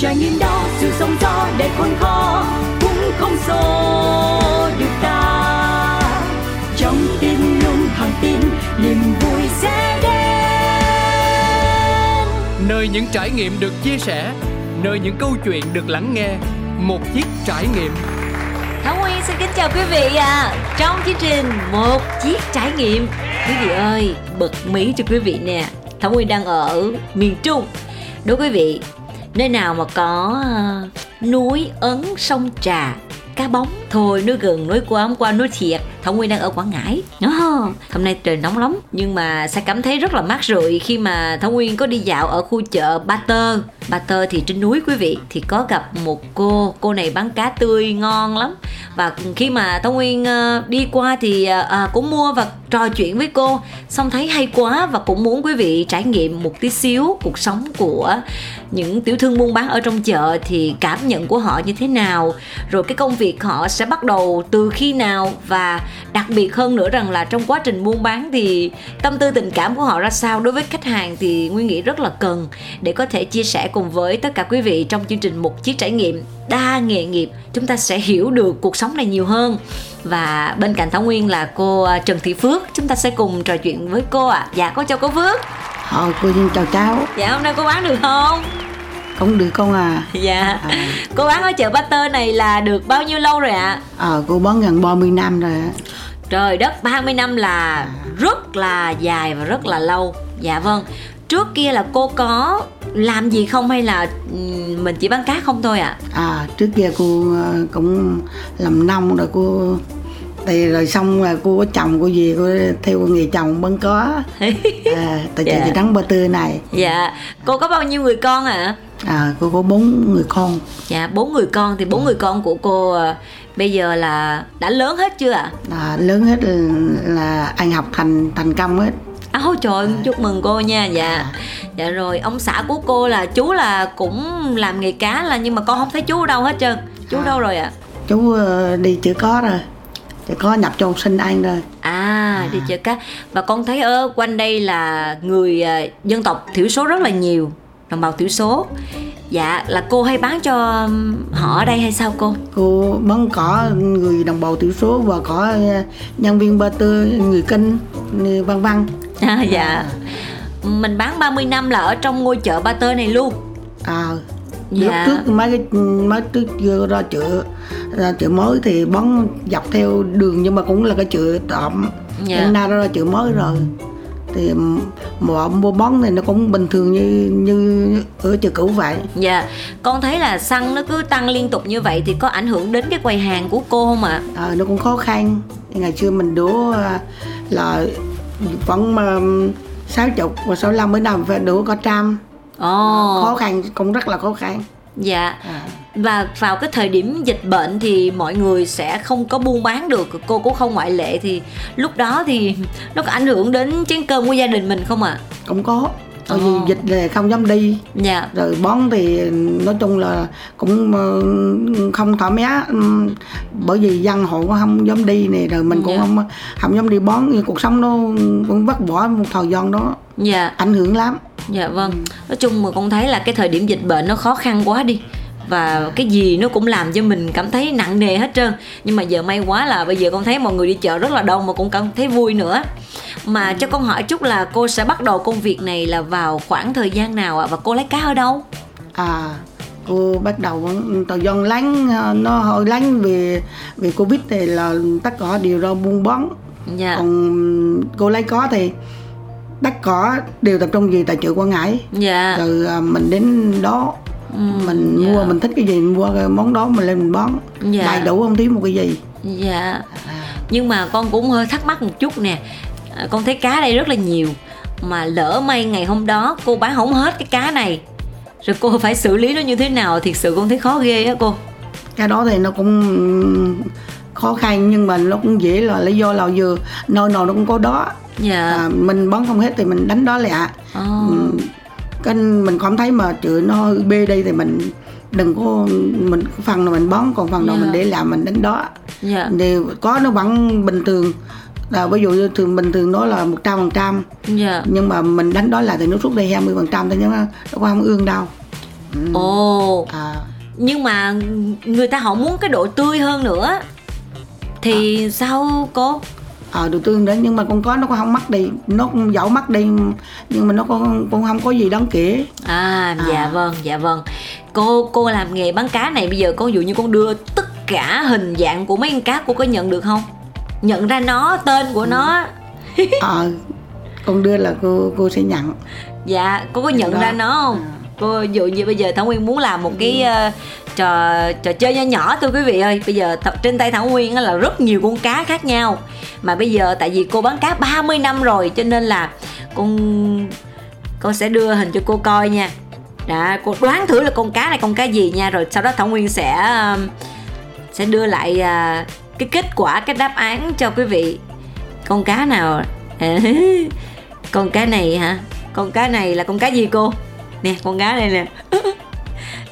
trải nghiệm đó sự sống gió để khôn khó cũng không xô được ta. Trong tim luôn thẳng tin niềm vui sẽ đến. Nơi những trải nghiệm được chia sẻ nơi những câu chuyện được lắng nghe một chiếc trải nghiệm. Thảo Nguyên xin kính chào quý vị à Trong chương trình Một Chiếc Trải Nghiệm Quý vị ơi, bật mí cho quý vị nè. Thảo Nguyên đang ở miền Trung. Đối quý vị, nơi nào mà có uh, núi ấn sông trà cá bóng. Thôi núi gần núi qua qua núi thiệt thảo nguyên đang ở quảng ngãi. Oh, hôm nay trời nóng lắm nhưng mà sẽ cảm thấy rất là mát rượi khi mà thảo nguyên có đi dạo ở khu chợ ba tơ. Ba tơ thì trên núi quý vị thì có gặp một cô cô này bán cá tươi ngon lắm. Và khi mà thảo nguyên uh, đi qua thì uh, cũng mua và trò chuyện với cô. Xong thấy hay quá và cũng muốn quý vị trải nghiệm một tí xíu cuộc sống của những tiểu thương buôn bán ở trong chợ thì cảm nhận của họ như thế nào. Rồi cái công việc họ sẽ bắt đầu từ khi nào và đặc biệt hơn nữa rằng là trong quá trình buôn bán thì tâm tư tình cảm của họ ra sao đối với khách hàng thì nguyên nghĩ rất là cần để có thể chia sẻ cùng với tất cả quý vị trong chương trình một chiếc trải nghiệm. Đa nghề nghiệp chúng ta sẽ hiểu được cuộc sống này nhiều hơn. Và bên cạnh Thảo Nguyên là cô à, Trần Thị Phước. Chúng ta sẽ cùng trò chuyện với cô ạ. À. dạ con chào cô Phước. Ờ, cô xin chào cháu. Dạ hôm nay cô bán được không Cũng được con à? Dạ. À. cô bán ở chợ Ba Tơ này là được bao nhiêu lâu rồi ạ? Ờ, cô bán gần 30 năm rồi á. Trời đất 30 năm là rất là dài và rất là lâu. Dạ vâng. Trước kia là cô có làm gì không hay là mình chỉ bán cá không thôi ạ? À? à trước kia cô ờ, cũng làm nông rồi cô thì rồi xong rồi cô có chồng cô gì cô theo nghề chồng vẫn có. À, tại dạ. thị trấn ba tư này. Dạ. Cô có bao nhiêu người con ạ? à? À cô có bốn người con dạ bốn người con thì bốn ừ. người con của cô à, bây giờ là đã lớn hết chưa ạ à? à lớn hết là anh học thành thành công hết À, ôi trời à. chúc mừng cô nha dạ à. dạ rồi ông xã của cô là chú là cũng làm nghề cá là nhưng mà con không thấy chú ở đâu hết trơn chú à. đâu rồi ạ à? chú ờ, đi chữ có rồi chữ có nhập cho sinh anh rồi à, à đi chữ cá và con thấy ở quanh đây là người ờ, dân tộc thiểu số rất là nhiều đồng bào thiểu số. Dạ là cô hay bán cho họ ở đây hay sao cô? Cô bán có người đồng bào thiểu số và có ờ, nhân viên ba tư người kinh vân vân. À, dạ. Mình bán 30 năm là ở trong ngôi chợ ba tơ này luôn. À dạ. lúc trước mấy cái mấy trước chưa ra chợ ra chợ mới thì bón dọc theo đường nhưng mà cũng là cái chợ tạm. Dạ. nay ra chợ mới rồi thì mà mua bón này nó cũng bình thường như như ở chợ cũ vậy dạ con thấy là xăng nó cứ tăng liên tục như vậy thì có ảnh hưởng đến cái quầy hàng của cô không ạ à? à, nó cũng khó khăn ngày xưa mình đũa là vẫn sáu chục và sáu mươi mới năm phải đủ có trăm oh. khó khăn cũng rất là khó khăn dạ à. Và vào cái thời điểm dịch bệnh thì mọi người sẽ không có buôn bán được. Cô cũng không ngoại lệ thì lúc đó thì nó có ảnh hưởng đến chén cơm của gia đình mình không ạ? À? cũng có. Tại vì dịch là không dám đi. Dạ. rồi bón thì nói chung là cũng ờ, không thoải mái bởi vì dân họ cũng không dám đi này rồi mình cũng dạ. không không dám đi bón. Cuộc sống nó cũng vất vả một thời gian đó. Dạ. ảnh hưởng lắm. Dạ vâng. Nói chung mà con thấy là cái thời điểm dịch bệnh nó khó khăn quá đi và cái gì nó cũng làm cho mình cảm thấy nặng nề hết trơn. Nhưng mà giờ may quá là bây giờ con thấy mọi người đi chợ rất là đông mà cũng cảm thấy vui nữa. Mà cho con hỏi chút là cô sẽ bắt đầu công việc này là vào khoảng thời gian nào ạ? Và cô lấy cá ở đâu? À cô bắt đầu thời gian lánh nó hơi lánh vì vì covid thì là tất cả đều ra buôn bán. Dạ. còn cô lấy có thì tất cả đều tập trung gì tại chợ quảng ngãi. Dạ. rồi à, mình đến đó ừ, mình dạ. mua mình thích cái gì mình mua cái món đó mình lên mình bón dạ. đầy đủ không thiếu một cái gì dạ à. nhưng mà con cũng hơi thắc mắc một chút nè à, con thấy cá đây rất là nhiều mà lỡ may ngày hôm đó cô bán không hết cái cá này rồi cô phải xử lý nó như thế nào thiệt sự con thấy khó ghê á cô cái đó thì nó cũng khó khăn nhưng mà nó cũng dễ là lý do là vừa nơi nào nó cũng có đó dạ. à, mình bón không hết thì mình đánh đó lẹ oh. Cái mình không thấy mà chữ nó bê đây thì mình đừng có mình phần nào mình bón còn phần nào yeah. mình để làm mình đánh đó yeah. thì có nó vẫn bình thường là ví dụ như thường bình thường nó là một trăm phần trăm dạ. nhưng mà mình đánh đó là thì nó rút đi hai mươi phần trăm thôi nhưng nó không ương đâu ừ. ồ à. nhưng mà người ta họ muốn cái độ tươi hơn nữa thì à. sao cô ờ đồ tương đấy nhưng mà con có nó cũng không mất đi. Nó cũng dẫu mất đi nhưng mà nó cũng cũng không có gì đáng kể. À, à. dạ vâng dạ vâng. Cô cô làm nghề bán cá này bây giờ có dụ như con đưa tất cả hình dạng của mấy con cá cô có nhận được không? Nhận ra nó tên của ừ. nó. Ờ con đưa là cô cô sẽ nhận. Dạ cô có nhận đó. ra nó không? À cô dụ như bây giờ thảo nguyên muốn làm một cái uh, trò trò chơi nhỏ nhỏ thôi quý vị ơi. Bây giờ th- trên tay thảo nguyên là rất nhiều con cá khác nhau. Mà bây giờ tại vì cô bán cá 30 năm rồi cho nên là con con sẽ đưa hình cho cô coi nha. Đã cô đoán thử là con cá này con cá gì nha rồi sau đó thảo nguyên sẽ sẽ đưa lại uh, cái kết quả cái đáp án cho quý vị. Con cá nào? Con cá này hả? Con cá này là con cá gì cô? Nè con cá này nè.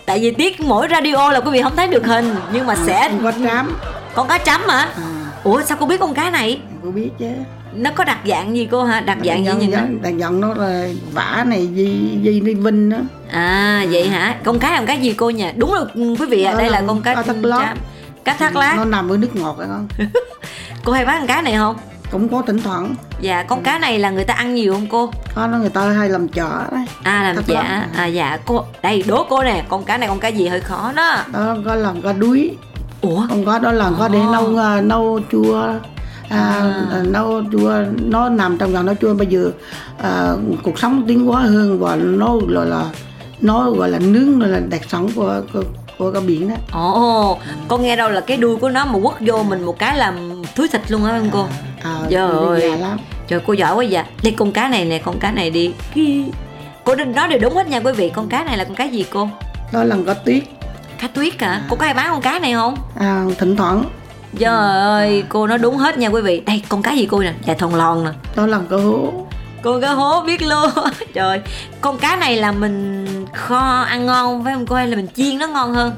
Tại vì tiết mỗi radio là quý vị không thấy được hình nhưng mà sẽ con cá chấm con cá chấm hả? À. ủa sao cô biết con cá này? Cô biết chứ. Nó có đặc dạng gì cô hả? Đặc dạng gì gì đặc dạng nó là vả này di di đi vinh đó. À vậy hả? Con cá là con cá gì cô nhỉ? Đúng rồi quý vị ạ à, đây là con cá thác lát. Cá thác lát. Nó nằm với nước ngọt phải không cô hay bán con cá này không cũng có thỉnh thoảng. Dạ con cá này là người ta ăn nhiều không cô? Có nó người ta hay làm chợ đấy. À làm chợ à dạ cô đây đố cô nè con cá này con cá gì hơi khó đó. Đó có làm cá đuối. Ủa? Con có đó là có để nấu uh, nấu chua. À, à. nấu chua nó nằm trong gần nấu chua bây giờ. À, cuộc sống tiến hóa hơn và nó gọi là nó gọi là nướng là đặc sản của, của của cá biển đó. Ồ oh, con nghe đâu là cái đuôi của nó mà quất vô mình một cái làm thúi thịt luôn á cô. À, trời lắm. Trời cô giỏi quá dạ lấy con cá này nè con cá này đi. Cô nói đều đúng hết nha quý vị. Con cá này là con cá gì cô? Đó là cá tuyết. Cá tuyết hả? À. cô có ai bán con cá này không? À thỉnh thoảng. Trời ơi, cô nói đúng hết nha quý vị. Đây, con cá gì cô nè? Dạ thòn lòn nè. Đó là cá hố. Con cá hố biết luôn. Trời, con cá này là mình kho ăn ngon phải không cô? Hay là mình chiên nó ngon hơn?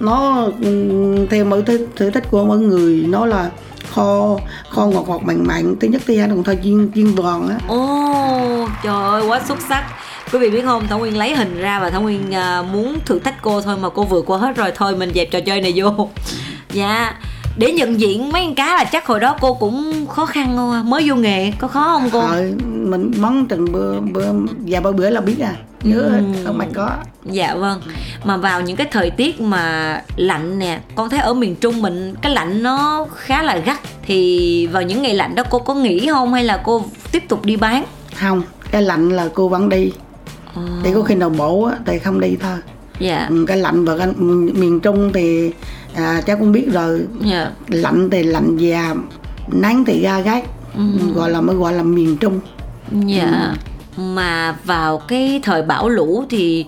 Nó ừ, theo mỗi thử, thử thích của mỗi người Nó là kho kho ngọt ngọt mặn mặn thứ nhất tia đồng thời chiên chiên giòn á. Ồ trời ơi quá xuất sắc. Quý vị biết không thảo nguyên lấy hình ra và thảo nguyên uh, muốn thử thách cô thôi mà cô vượt qua hết rồi thôi mình dẹp trò chơi này vô. Dạ để nhận diện mấy con cá là chắc hồi đó cô cũng khó khăn không mới vô nghề có khó không cô? Ờ, mình món từng bữa bữa và ba bữa là biết à. Nhớ ừ. không mày có. Dạ vâng. Mà vào những cái thời tiết mà lạnh nè con thấy ở miền trung mình cái lạnh nó khá là gắt. Thì vào những ngày lạnh đó cô có nghỉ không hay là cô tiếp tục đi bán? Không cái lạnh là cô vẫn đi. Oh. để có khi nào bổ á thì không đi thôi. Dạ. Ừ, cái lạnh và cái miền trung thì à, cháu cũng biết rồi yeah. Dạ. lạnh thì lạnh già nắng thì ga gắt ừ. gọi là mới gọi là miền trung dạ ừ. mà vào cái thời bão lũ thì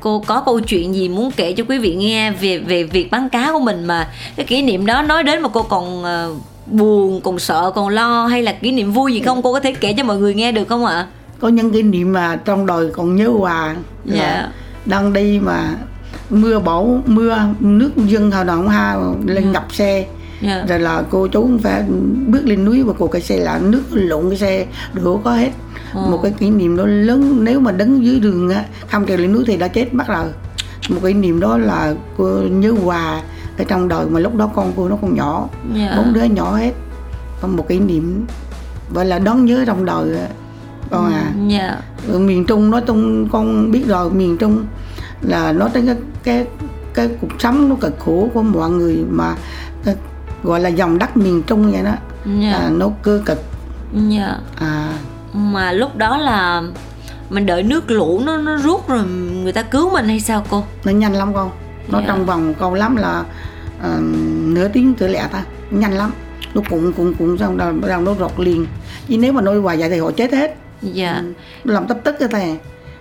cô có câu chuyện gì muốn kể cho quý vị nghe về về việc bán cá của mình mà cái kỷ niệm đó nói đến mà cô còn uh, buồn còn sợ còn lo hay là kỷ niệm vui gì không cô có thể kể cho mọi người nghe được không ạ có những kỷ niệm mà trong đời còn nhớ hoài dạ đang đi mà mưa bão mưa nước dâng hào động ha lên ừ. ngập xe yeah. Dạ. rồi là cô chú phải bước lên núi và cô cái xe là nước lộn cái xe đổ có hết oh. một cái kỷ niệm đó lớn nếu mà đứng dưới đường á không trèo lên núi thì đã chết mất rồi một kỷ niệm đó là cô nhớ quà ở trong đời mà lúc đó con cô nó còn nhỏ yeah. Dạ. bốn đứa nhỏ hết có một kỷ niệm vậy là đón nhớ trong đời con à yeah. Miền trung nói chung con biết rồi miền trung là nó đến cái cái cái cuộc sống nó cực khổ của mọi người mà gọi là dòng đất miền trung vậy đó yeah. Dạ. à, nó cơ cực yeah. Dạ. à mà lúc đó là mình đợi nước lũ nó nó rút rồi người ta cứu mình hay sao cô nó nhanh lắm con nó yeah. trong vòng câu lắm là uh, nửa tiếng tới lẹ ta nhanh lắm nó cũng cũng cũng xong rồi bắt đầu nó rọt liền chứ nếu mà nuôi hoài vậy thì họ chết hết dạ yeah. ừ, làm tấp tức cái này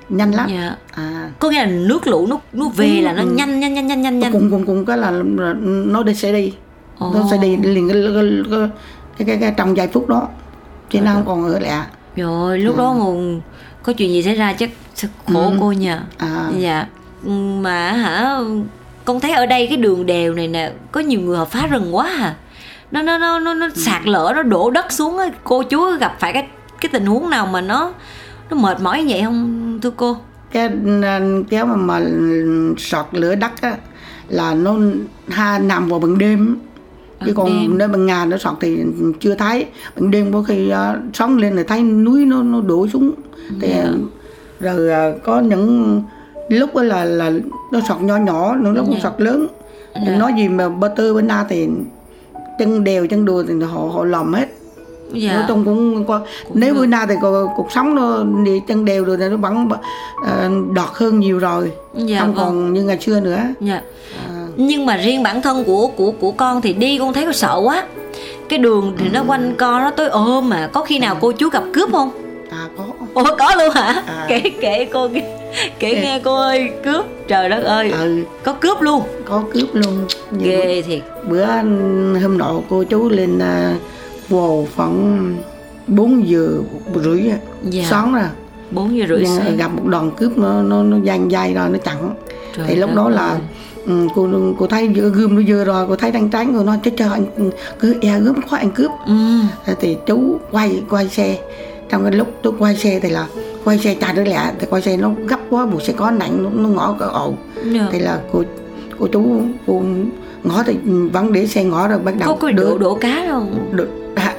nhanh lắm dạ. à có nghĩa là nước lũ nó nó về ừ, là nó ừ. nhanh nhanh nhanh nhanh nhanh nhanh cùng cùng cùng cái là nó đi sẽ đi oh. nó sẽ đi liền cái cái cái, cái, cái, cái trong giây phút đó chứ nó không còn ở lại rồi lúc ừ. đó mà có chuyện gì xảy ra chắc khổ ừ. cô nhờ à. dạ mà hả con thấy ở đây cái đường đèo này nè có nhiều người họ phá rừng quá à nó nó nó nó, nó ừ. sạt lở nó đổ đất xuống á cô chú gặp phải cái cái tình huống nào mà nó nó mệt mỏi vậy không thưa cô cái kéo mà mà sọt lửa đất á là nó ha nằm vào ban đêm chứ còn nếu bằng ngày nó sọt thì chưa thấy ban đêm có khi uh, sống lên là thấy núi nó nó đổ xuống thì yeah. Dạ. rồi uh, có những lúc đó là là nó sọt nhỏ nhỏ nó lúc yeah. Dạ. sọt lớn yeah. Dạ. nói gì mà bơ tư bên na thì chân đèo chân đùa thì họ họ lòm hết dạ. nói chung cũng, cũng nếu bữa nay thì cuộc sống nó đi chân đều rồi thì nó vẫn uh, đọt hơn nhiều rồi dạ, không vâng. còn như ngày xưa nữa dạ. à. nhưng mà riêng bản thân của của của con thì đi con thấy có sợ quá cái đường thì ừ. nó quanh con nó tối ôm mà có khi nào ừ. cô chú gặp cướp không à có ủa có luôn hả à. kể kể cô kể nghe cô ơi cướp trời đất ơi ừ. có cướp luôn có cướp luôn ghê thiệt bữa hôm nọ cô chú lên uh, vào khoảng 4 giờ rưỡi dạ. sáng ra 4 giờ rưỡi sáng gặp một đoàn cướp nó nó nó dang dai rồi nó chặn Trời thì lúc đó là ừ, cô cô thấy gươm nó dơ rồi cô thấy đang tránh cô nói chết chờ anh cứ e gươm quá anh cướp ừ. thì chú quay quay xe trong cái lúc tôi quay xe thì là quay xe chạy được lẹ thì quay xe nó gấp quá buộc xe có nặng nó, nó ngõ cái ổ yeah. Dạ. thì là cô cô chú cô ngõ thì vẫn để xe ngõ rồi bắt đầu có, có đổ đổ cá đâu được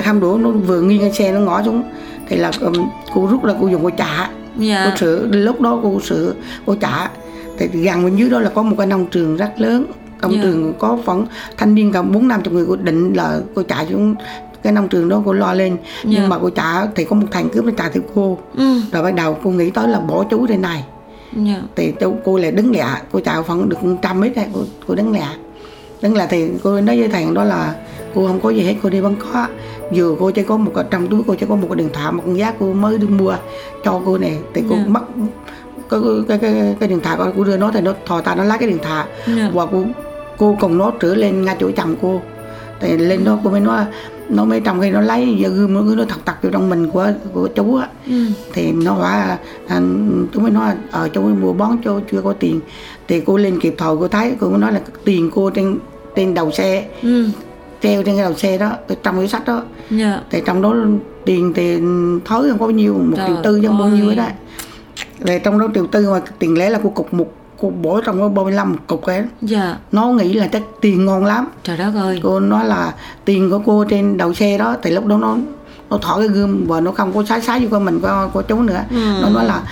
ham đổ nó vừa nghiêng cái xe nó ngõ xuống thì là um, cô rút là cô dùng cô trả yeah. Dạ. cô sửa lúc đó cô sửa cô trả thì gần bên dưới đó là có một cái nông trường rất lớn công yeah. Dạ. trường có khoảng thanh niên cả bốn năm chục người cô định là cô trả xuống cái nông trường đó cô lo lên yeah. nhưng dạ. mà cô trả thì có một thằng cướp nó trả theo cô ừ. rồi bắt đầu cô nghĩ tới là bỏ chú trên này yeah. thì cô lại đứng lẹ cô trả khoảng được trăm mét cô, cô đứng lẹ đứng là thì cô nói với thằng đó là cô không có gì hết cô đi bán có vừa cô chỉ có một cái trong túi cô chỉ có một cái điện thoại một con giá cô mới đi mua cho cô này thì cô yeah. Dạ. mất cái cái cái, cái điện thoại của cô đưa nó thì nó thò tay nó lấy cái điện thoại yeah. Dạ. và cô cô cùng nó trở lên ngay chỗ chồng cô thì lên đó cô mới nói nó mới trong khi nó lấy giờ gươm nó nó thật tặc vô trong mình của của chú á ừ. thì nó hỏi à, chú mới nói ở ờ, chú mới mua bón cho chưa có tiền thì cô lên kịp thời cô thấy cô mới nói là tiền cô trên trên đầu xe ừ treo trên cái đầu xe đó trong cái sách đó yeah. Dạ. thì trong đó tiền thì thối không có bao nhiêu một Trời triệu tư chứ bao nhiêu đó rồi trong đó triệu tư mà tiền lẻ là cô cục một cô bỏ trong cái 35 một cục ấy dạ. nó nghĩ là chắc tiền ngon lắm trời đất ơi cô nói là tiền của cô trên đầu xe đó thì lúc đó nó nó thỏ cái gươm và nó không có sái sái vô con mình của, của chú nữa ừ. nó nói là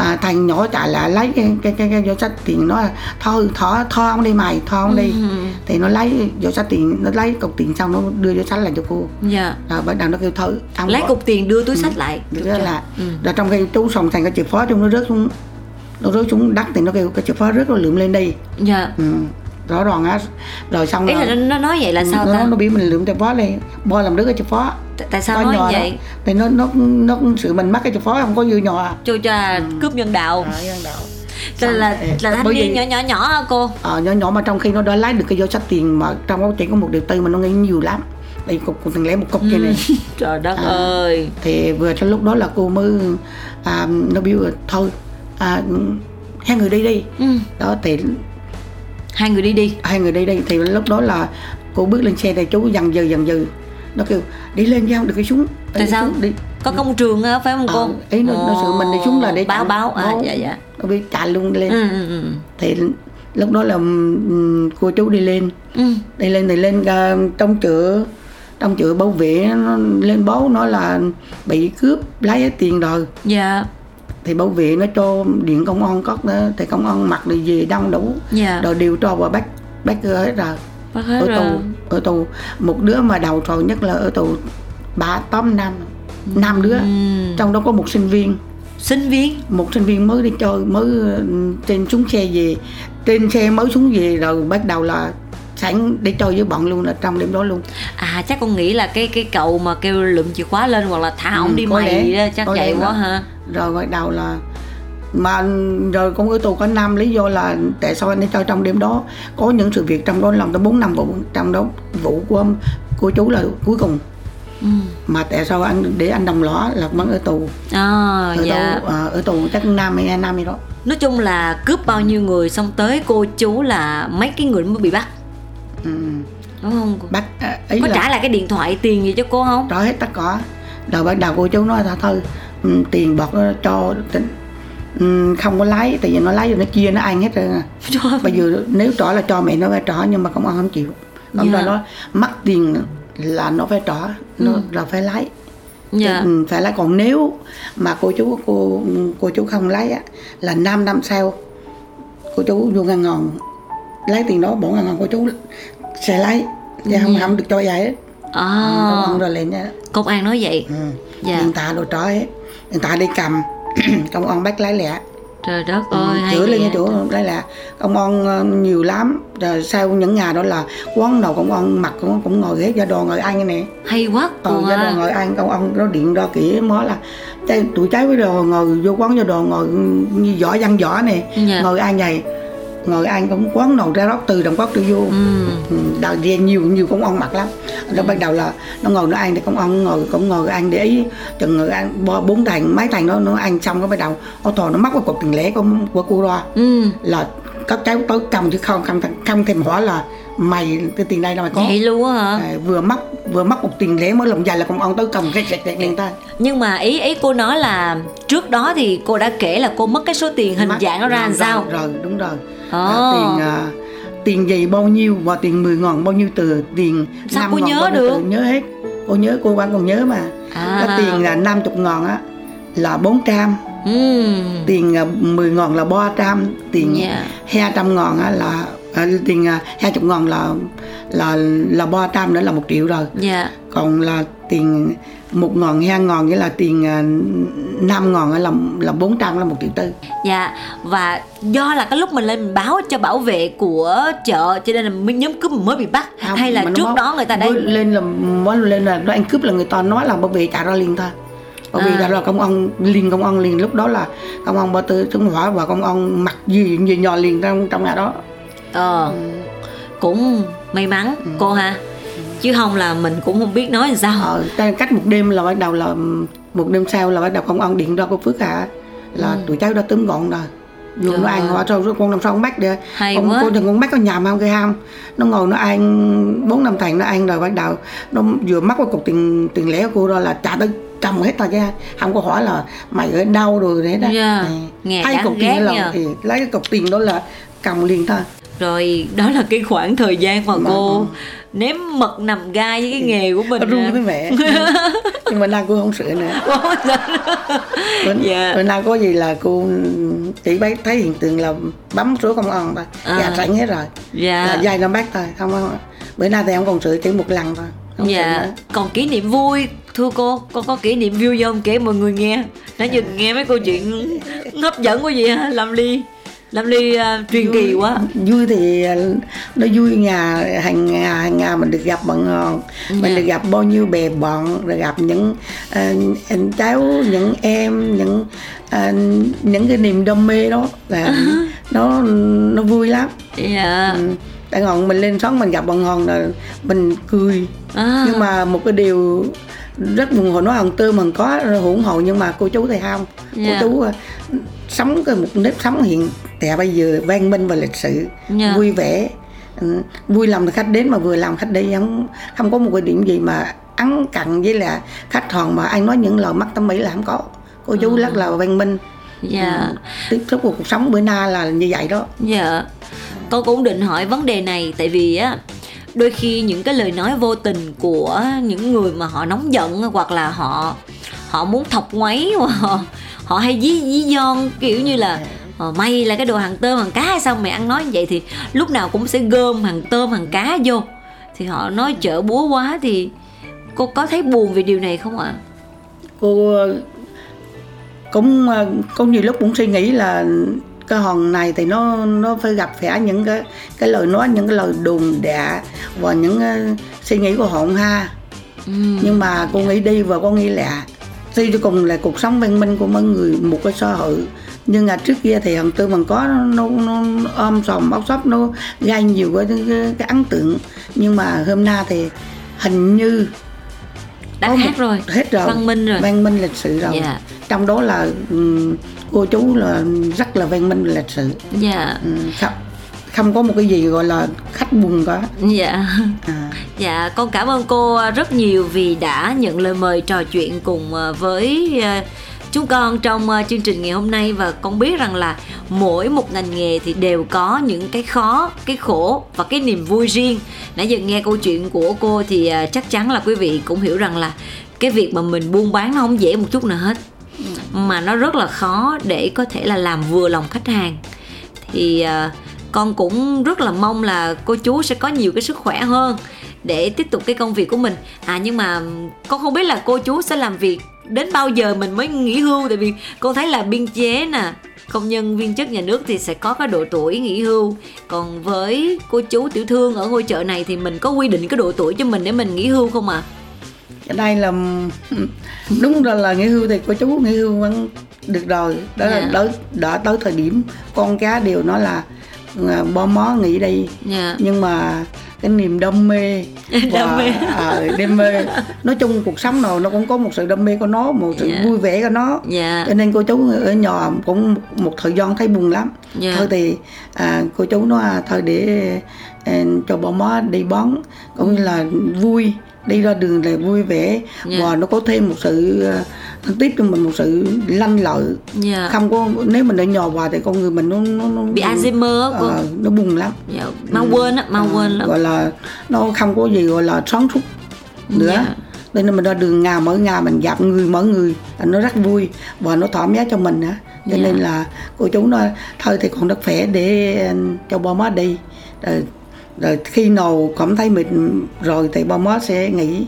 à, thằng nhỏ trả lại lấy cái cái cái, cái, cái sách tiền nó thôi thỏ thò không đi mày thò không đi. Ừ. thì nó lấy vô sách tiền nó lấy cục tiền xong nó đưa vô sách lại cho cô. Dạ. Rồi bắt đầu nó kêu thôi lấy cục tiền đưa túi sách ừ. lại được là ừ. rồi trong khi chú sòng thành cái chìa khóa trong nó rớt xuống nó rớt xuống đất thì nó kêu cái chìa khóa rớt nó lượm lên đi. Dạ. Ừ rõ ràng á. Rồi xong ý rồi, là nó nói vậy là sao nó, ta? nó bị mình lượm chìa khóa lên bo làm đứa cái chìa khóa tại sao nói vậy? thì nó nó nó sự mình mắc cái chìa khóa không có dư nhỏ à. Cho cho ừ. cướp nhân đạo. À, nhân đạo. Là là, là thanh niên nhỏ nhỏ nhỏ hả cô? Ờ nhỏ nhỏ mà trong khi nó đã lấy được cái vô sách tiền mà trong đó chỉ có một điều tư mà nó nghĩ nhiều lắm. Đây cục thằng lẽ một cục kia này. Ừ. trời đất à, ơi. thì vừa trong lúc đó là cô mới à, nó biểu thôi à, hai người đi đi. Ừ. đó thì hai người đi đi. Hai người đi đi thì lúc đó là cô bước lên xe thì chú dần dừ dần dừ. Nó kêu đi lên nhau được cái súng tại sao? xuống, đi. Có công trường phải không cô? À, ý nó, nó sự mình đi xuống là để báo báo. À dạ dạ. nó biết chạy luôn lên. Ừ, ừ, ừ. thì lúc đó là cô chú đi lên. Ừ. đi lên thì lên uh, trong chợ trong chợ bảo vệ nó lên báo nói là bị cướp lấy tiền rồi. Dạ thì bảo vệ nó cho điện công an cất đó thì công an mặc đi về đông đủ. Dạ. rồi điều tra và bắt bắt hết rồi. Bắt hết ở rồi. tù ở tù. Một đứa mà đầu trò nhất là ở tù ba tám năm. Năm đứa. Ừ. trong đó có một sinh viên. Sinh viên? Một sinh viên mới đi chơi mới ừ, trên xuống xe về. Trên xe mới xuống về rồi bắt đầu là sẵn để chơi với bọn luôn là trong đêm đó luôn. À chắc con nghĩ là cái cái cậu mà kêu lượm chìa khóa lên hoặc là thả ừ, ổng đi mày đó chắc vậy quá ha rồi bắt đầu là mà rồi cũng ở tù có năm lý do là tại sao anh ấy chơi trong đêm đó? Có những sự việc trong đó làm tới bốn năm vụ trong đó vụ của của chú là cuối cùng. Ừ. mà tại sao anh để anh đồng lõa là vẫn ở tù à, ở dạ. tù à, ở tù chắc năm hay năm gì đó. Nói chung là cướp bao nhiêu người xong tới cô chú là mấy cái người mới bị bắt. Ừ. đúng không bắt à, ý có là... trả lại cái điện thoại tiền gì cho cô không? Trả hết tất cả. Rồi bắt đầu cô chú nói là thôi tiền bọt cho ừ, không có lái tại vì nó lái rồi nó chia nó ăn hết rồi à. bây giờ nếu trỏ là cho mẹ nó phải trỏ nhưng mà công an không chịu ông yeah. Dạ. nó mất tiền là nó phải trỏ nó ừ. là phải lái dạ. Ừ, phải là còn nếu mà cô chú cô cô chú không lấy á là 5 năm sau cô chú vô ngân hàng lấy tiền đó bỏ ngân hàng cô chú sẽ lấy chứ không dạ. không được cho vậy à. công an rồi lên nha công an nói vậy ừ. dạ. hiện tại đồ trói hết hiện tại đi cầm. Công an bắt lấy lẹ trời đất ừ, ơi chữa lên cái chỗ đây là công an ờ, nhiều lắm. Rồi sau những ngày đó là quán nào công an mặc cũng cũng ngồi ghế gia đoàn ngồi ăn nè. Hay quá ờ, gia đoàn ngồi ăn. Công an nó điện ra kỹ mới là tụi cháu với đồ ngồi vô quán gia đoàn ngồi như võ văn võ nè. Dạ. ngồi ăn vậy ngồi ăn cũng quán nồi ra rót từ đồng quát tự vô. Ừ. ừ đào về nhiều nhiều công ông mặc lắm. Rồi bắt đầu là nó ngồi nó ăn thì công ông ngồi cũng ngồi ăn để ý chừng người ăn. Bốn thằng mấy thằng nó nó ăn xong nó bắt đầu ô thò nó móc cái cục tiền lẻ của của cô ra ừ. là các cháu tới cầm chứ không không không thèm hỏi là mày cái tiền đây là mày có. Vậy luôn á hả? À, vừa mất vừa mất một tiền lẻ mới lòng dài là công ông tới cầm cái kẹt kẹt lên tay nhưng mà ý ý cô nói là trước đó thì cô đã kể là cô mất cái số tiền hình mất, dạng nó ra làm sao? rồi đúng rồi. À, tiền à, tiền gì bao nhiêu và tiền 10 ngàn bao nhiêu từ tiền sao cô nhớ được từ, nhớ hết cô nhớ cô bạn còn nhớ mà à. cái tiền là 50 ngàn á là 400 ừ. tiền 10 ngàn là 300 tiền yeah. 200 ngàn á là à, tiền à, 20 ngàn là là là 300 nữa là một triệu rồi yeah. còn là tiền một ngàn hai ngàn nghĩa là tiền à, năm ngàn là là bốn trăm là một triệu tư dạ và do là cái lúc mình lên mình báo cho bảo vệ của chợ cho nên là mới nhóm cướp mới bị bắt không, hay là trước đó người ta đã lên là mới lên là nó ăn cướp là người ta nói là bảo vệ trả ra liền thôi bởi vì à. là công an liền công an liền lúc đó là công an ba tư xuống hỏa và công an mặc gì gì nhỏ liền trong trong nhà đó ờ ừ. cũng may mắn ừ. cô ha chứ không là mình cũng không biết nói làm sao. Ờ, cách một đêm là bắt đầu là một đêm sau là bắt đầu công an điện ra cô phước hạ là ừ. tụi cháu đã túm gọn rồi. Vừa nó ăn hóa rồi con làm sao con bắt được Hay con quá. đừng con bắt con nhà không cái ham nó ngồi nó ăn bốn năm thằng nó ăn rồi bắt đầu nó vừa mắc cái cục tiền tiền lẻ của cô đó là trả tới trồng hết rồi chứ. Không có hỏi là mày ở đâu rồi đấy đó yeah. Nghe thấy cục tiền là thì lấy cái cục tiền đó là cầm liền thôi rồi đó là cái khoảng thời gian mà, mà cô nếm mật nằm gai với cái nghề của mình run với mẹ. Nhưng mà nay cô không sửa nữa. Bữa, dạ. bữa nay có gì là cô chỉ bấy thấy hiện tượng là bấm số công an thôi. À. dạ sẵn hết rồi. Dạ. là dây nó bắt thôi không bữa nay thì không còn sửa chỉ một lần thôi. Không dạ. còn kỷ niệm vui thưa cô con có kỷ niệm vui không? Kể mọi người nghe. Nãy giờ nghe mấy câu chuyện hấp dẫn quá gì hả làm ly Lâm Ly uh, truyền kỳ quá Vui thì à, nó vui nhà hàng ngày hàng ngày mình được gặp bạn ngon yeah. Mình dạ. được gặp bao nhiêu bè bọn Rồi gặp những uh, anh cháu, những em, những uh, những cái niềm đam mê đó là uh-huh. nó nó vui lắm Dạ yeah. ừ. Tại ngọn mình lên sóng mình gặp bạn ngon là mình cười à. Nhưng mà một cái điều rất buồn hồi nói hồng tư mình có hủng hộ nhưng mà cô chú thì không yeah. cô dạ. chú sống cái một nếp sống hiện tại bây giờ văn minh và lịch sự yeah. Dạ. vui vẻ. Ừ, vui lòng khách đến mà vừa làm khách đi. Không không có một cái điểm gì mà ắn cặn với là khách hòn mà anh nói những lời mắt tâm mỹ là không có. Cô chú ừ. rất là văn minh. Dạ. Ừ, tiếp xúc cuộc sống bữa nay là như vậy đó. Dạ. Con cũng định hỏi vấn đề này tại vì á đôi khi những cái lời nói vô tình của những người mà họ nóng giận hoặc là họ họ muốn thọc ngoáy họ, họ hay dí dí don kiểu như là ờ, may là cái đồ hàng tôm hàng cá hay sao mày ăn nói như vậy thì lúc nào cũng sẽ gom hàng tôm hàng cá vô. Thì họ nói chợ búa quá thì cô có thấy buồn vì điều này không ạ? Cô cũng có nhiều lúc cũng suy nghĩ là cái hòn này thì nó nó phải gặp phải những cái cái lời nói những cái lời đùn đạ và những uh, suy nghĩ của họ ha. Ừ. nhưng mà cô nghĩ đi và cô nghĩ là suy cho cùng là cuộc sống văn minh của mọi người một cái xã hội nhưng mà trước kia thì hằng tư bằng có nó, nó ôm sòm ốc sóc nó gây nhiều cái, cái, cái ấn tượng. Nhưng mà hôm nay thì hình như đã khác rồi hết rồi. văn minh rồi. Văn minh lịch sự rồi. Yeah. Dạ. trong đó là um, cô chú là rất là văn minh lịch sự dạ. Um, không, không có một cái gì gọi là khách buồn cả. Dạ. À. dạ con cảm ơn cô rất nhiều vì đã nhận lời mời trò chuyện cùng ờ, với uh, chúng con trong uh, chương trình ngày hôm nay và con biết rằng là mỗi một ngành nghề thì đều có những cái khó cái khổ và cái niềm vui riêng. Nãy giờ nghe câu chuyện của cô thì uh, chắc chắn là quý vị cũng hiểu rằng là cái việc mà mình buôn bán nó không dễ một chút nào hết. Mà nó rất là khó để có thể là làm vừa lòng khách hàng. Thì uh, con cũng rất là mong là cô chú sẽ có nhiều cái sức khỏe hơn để tiếp tục cái công việc của mình. À nhưng mà con không biết là cô chú sẽ làm việc đến bao giờ mình mới nghỉ hưu tại vì con thấy là biên chế nè công nhân viên chức nhà nước thì sẽ có cái độ tuổi nghỉ hưu còn với cô chú tiểu thương ở ngôi chợ này thì mình có quy định cái độ tuổi cho mình để mình nghỉ hưu không à cái đây là đúng rồi là nghỉ hưu thì cô chú nghỉ hưu vẫn được rồi đó yeah. là dạ. tới đã tới thời điểm con cá đều nói là à, bo mó nghỉ đây yeah. Dạ. nhưng mà cái niềm đam mê đam mê à, đam mê nói chung cuộc sống nào nó cũng có một sự đam mê của nó một sự yeah. Dạ. vui vẻ của nó yeah. cho nên cô chú ở nhà cũng một thời gian thấy buồn lắm yeah. thôi thì à, cô chú nói à, thôi để à, cho bà má đi bón cũng như là vui đi ra đường là vui vẻ yeah. và nó có thêm một sự uh, tiếp cho mình một sự lanh lợi yeah. không có nếu mình ở nhỏ vào thì con người mình nó nó, nó bị Alzheimer uh, nó buồn lắm yeah. mau ừ. quên á mau uh, quên lắm gọi là nó không có gì gọi là sáng suốt nữa yeah nên mình ra đường ngà mỗi ngày mình gặp người mỗi người nó rất vui và nó thoải mái cho mình nữa cho yeah. nên là cô chú nói thôi thì còn rất khỏe để cho ba má đi rồi rồi khi nào cảm thấy mệt rồi thì ba má sẽ nghỉ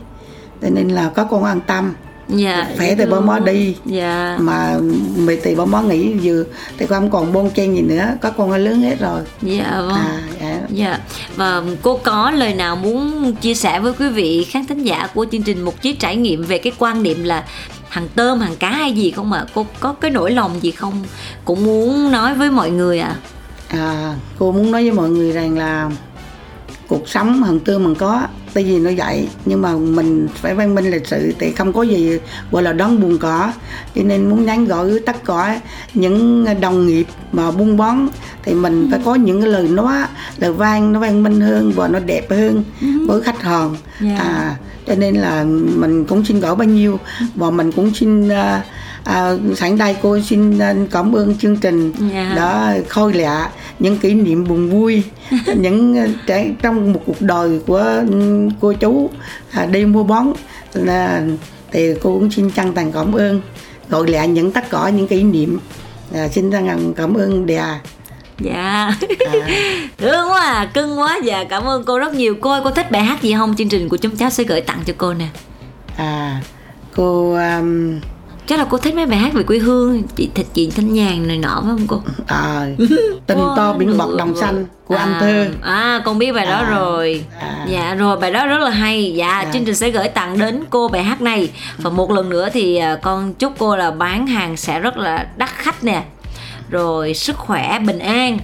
cho nên là có con an tâm dạ. Khỏe thì ba má đi. Dạ. Mà mệt thì ba má nghỉ vừa thì không còn bon chen gì nữa có con lớn hết rồi. Dạ vâng. À, dạ. dạ. Và cô có lời nào muốn chia sẻ với quý vị khán thính giả của chương trình một chiếc trải nghiệm về cái quan niệm là hàng tôm hàng cá hay gì không ạ? À? cô có cái nỗi lòng gì không? Cũng muốn nói với mọi người à à cô muốn nói với mọi người rằng là cuộc sống hằng tư mình có tại vì nó vậy nhưng mà mình phải văn minh lịch sự thì không có gì gọi là đón buồn cỏ cho nên muốn nhắn gọi tất cả những đồng nghiệp mà buôn bán thì mình phải có những cái lời nói lời vang nó văn minh hơn và nó đẹp hơn ừ. với khách hàng yeah. Dạ. à cho nên là mình cũng xin gửi bao nhiêu và mình cũng xin uh, à, sẵn đây cô xin cảm ơn chương trình. Yeah. Dạ. đã khôi lạ những kỷ niệm buồn vui những trẻ trong một cuộc đời của cô chú à, đi mua bón là thì cô cũng xin chân thành cảm ơn gọi lại những tất cả những kỷ niệm. À, xin chân cảm ơn đè. Dạ. À. thương quá à cưng quá dạ cảm ơn cô rất nhiều. Cô ơi cô thích bài hát gì không? Chương trình của chúng cháu sẽ gửi tặng cho cô nè. À cô um, chắc là cô thích mấy bài hát về quê hương chị thịt chị thanh nhàn này nọ phải không cô? À tình to biển bọt đồng xanh của à, anh thơ à con biết bài đó à, rồi. à. dạ rồi bài đó rất là hay. Dạ à. chương trình sẽ gửi tặng đến cô bài hát này. Và một lần nữa thì à, con chúc cô là bán hàng sẽ rất là đắt khách nè. Rồi sức khỏe bình an.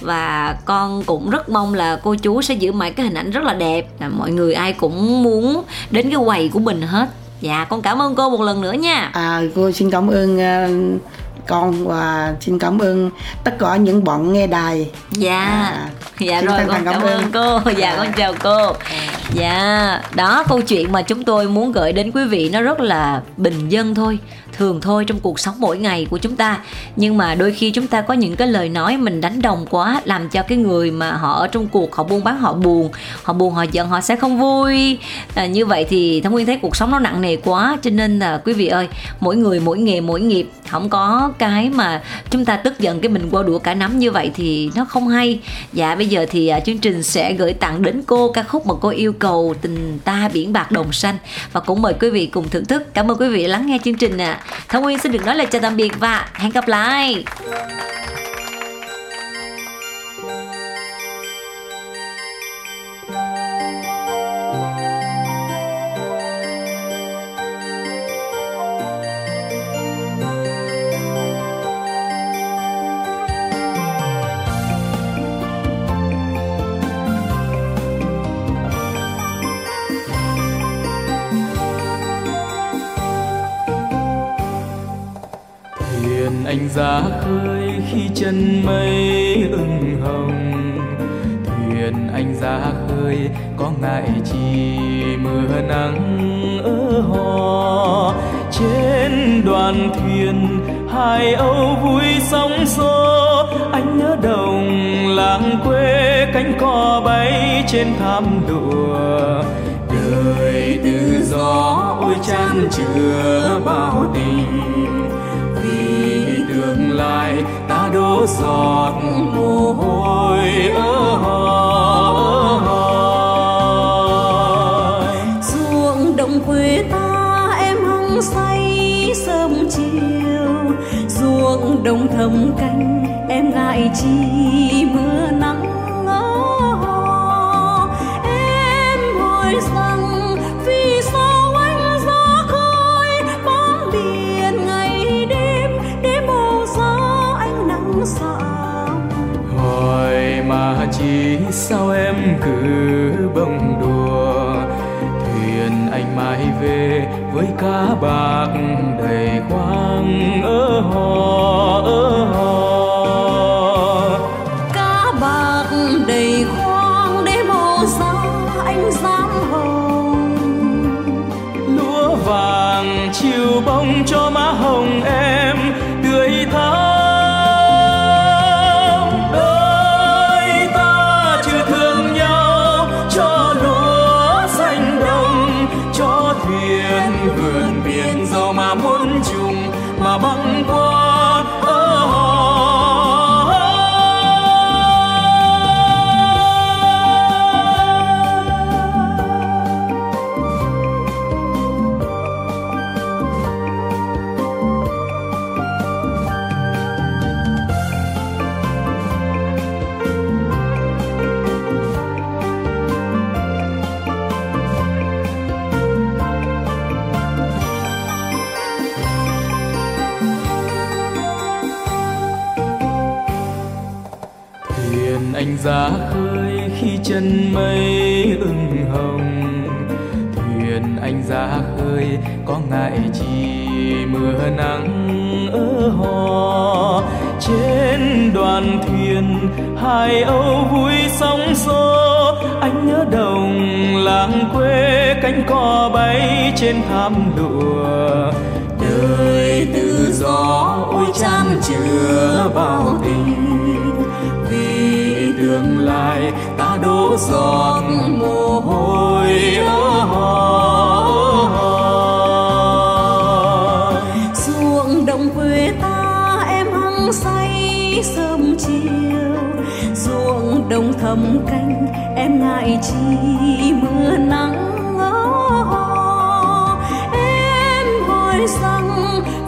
Và con cũng rất mong là cô chú sẽ giữ mãi cái hình ảnh rất là đẹp. Là mọi người ai cũng muốn đến cái quầy của mình hết dạ con cảm ơn cô một lần nữa nha. À cô xin cảm ơn uh, con và xin cảm ơn tất cả những bọn nghe đài. Dạ. À, dạ rồi con cảm, cảm ơn. cô. Dạ à. con chào cô. À dạ đó câu chuyện mà chúng tôi muốn gửi đến quý vị nó rất là bình dân thôi thường thôi trong cuộc sống mỗi ngày của chúng ta. Nhưng mà đôi khi chúng ta có những cái lời nói mình đánh đồng quá làm cho cái người mà họ ở trong cuộc họ buôn bán họ buồn họ buồn họ giận họ sẽ không vui. À, như vậy thì thông nguyên thấy cuộc sống nó nặng nề quá cho nên là quý vị ơi mỗi người mỗi nghề mỗi nghiệp không có cái mà chúng ta tức giận cái mình qua đũa cả nắm như vậy thì nó không hay. Dạ bây giờ thì à, chương trình sẽ gửi tặng đến cô ca khúc mà cô yêu cầu tình ta biển bạc đồng xanh. Và cũng mời quý vị cùng thưởng thức. Cảm ơn quý vị lắng nghe chương trình ạ. À. Thông Nguyên xin được nói lời chào tạm biệt và hẹn gặp lại. Ra khơi khi chân mây ửng hồng, thuyền anh ra khơi có ngại chi mưa nắng ở hò. Trên đoàn thuyền hai âu vui sóng gió anh nhớ đồng làng quê cánh cò bay trên thảm đùa đời tự do ôi chan chứa bao tình giọt đoàn thuyền hai âu vui sóng gió anh nhớ đồng làng quê cánh cò bay trên thảm lụa. Đời tự do ôi chan chứa bao tình. Vì tương lai ta đổ giọt mồ hôi ơ hò. Cầm canh em ngại chi mưa nắng em hỏi rằng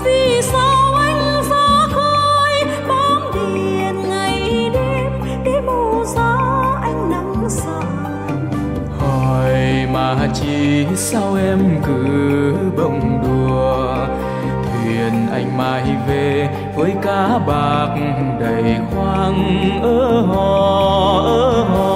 vì sao anh xa khơi bám biển ngày đêm để màu gió anh nắng sạm hỏi mà chi sao em cứ bông đùa, thuyền anh mãi về với cá bạc đầy khoang ơ hò ơ hò.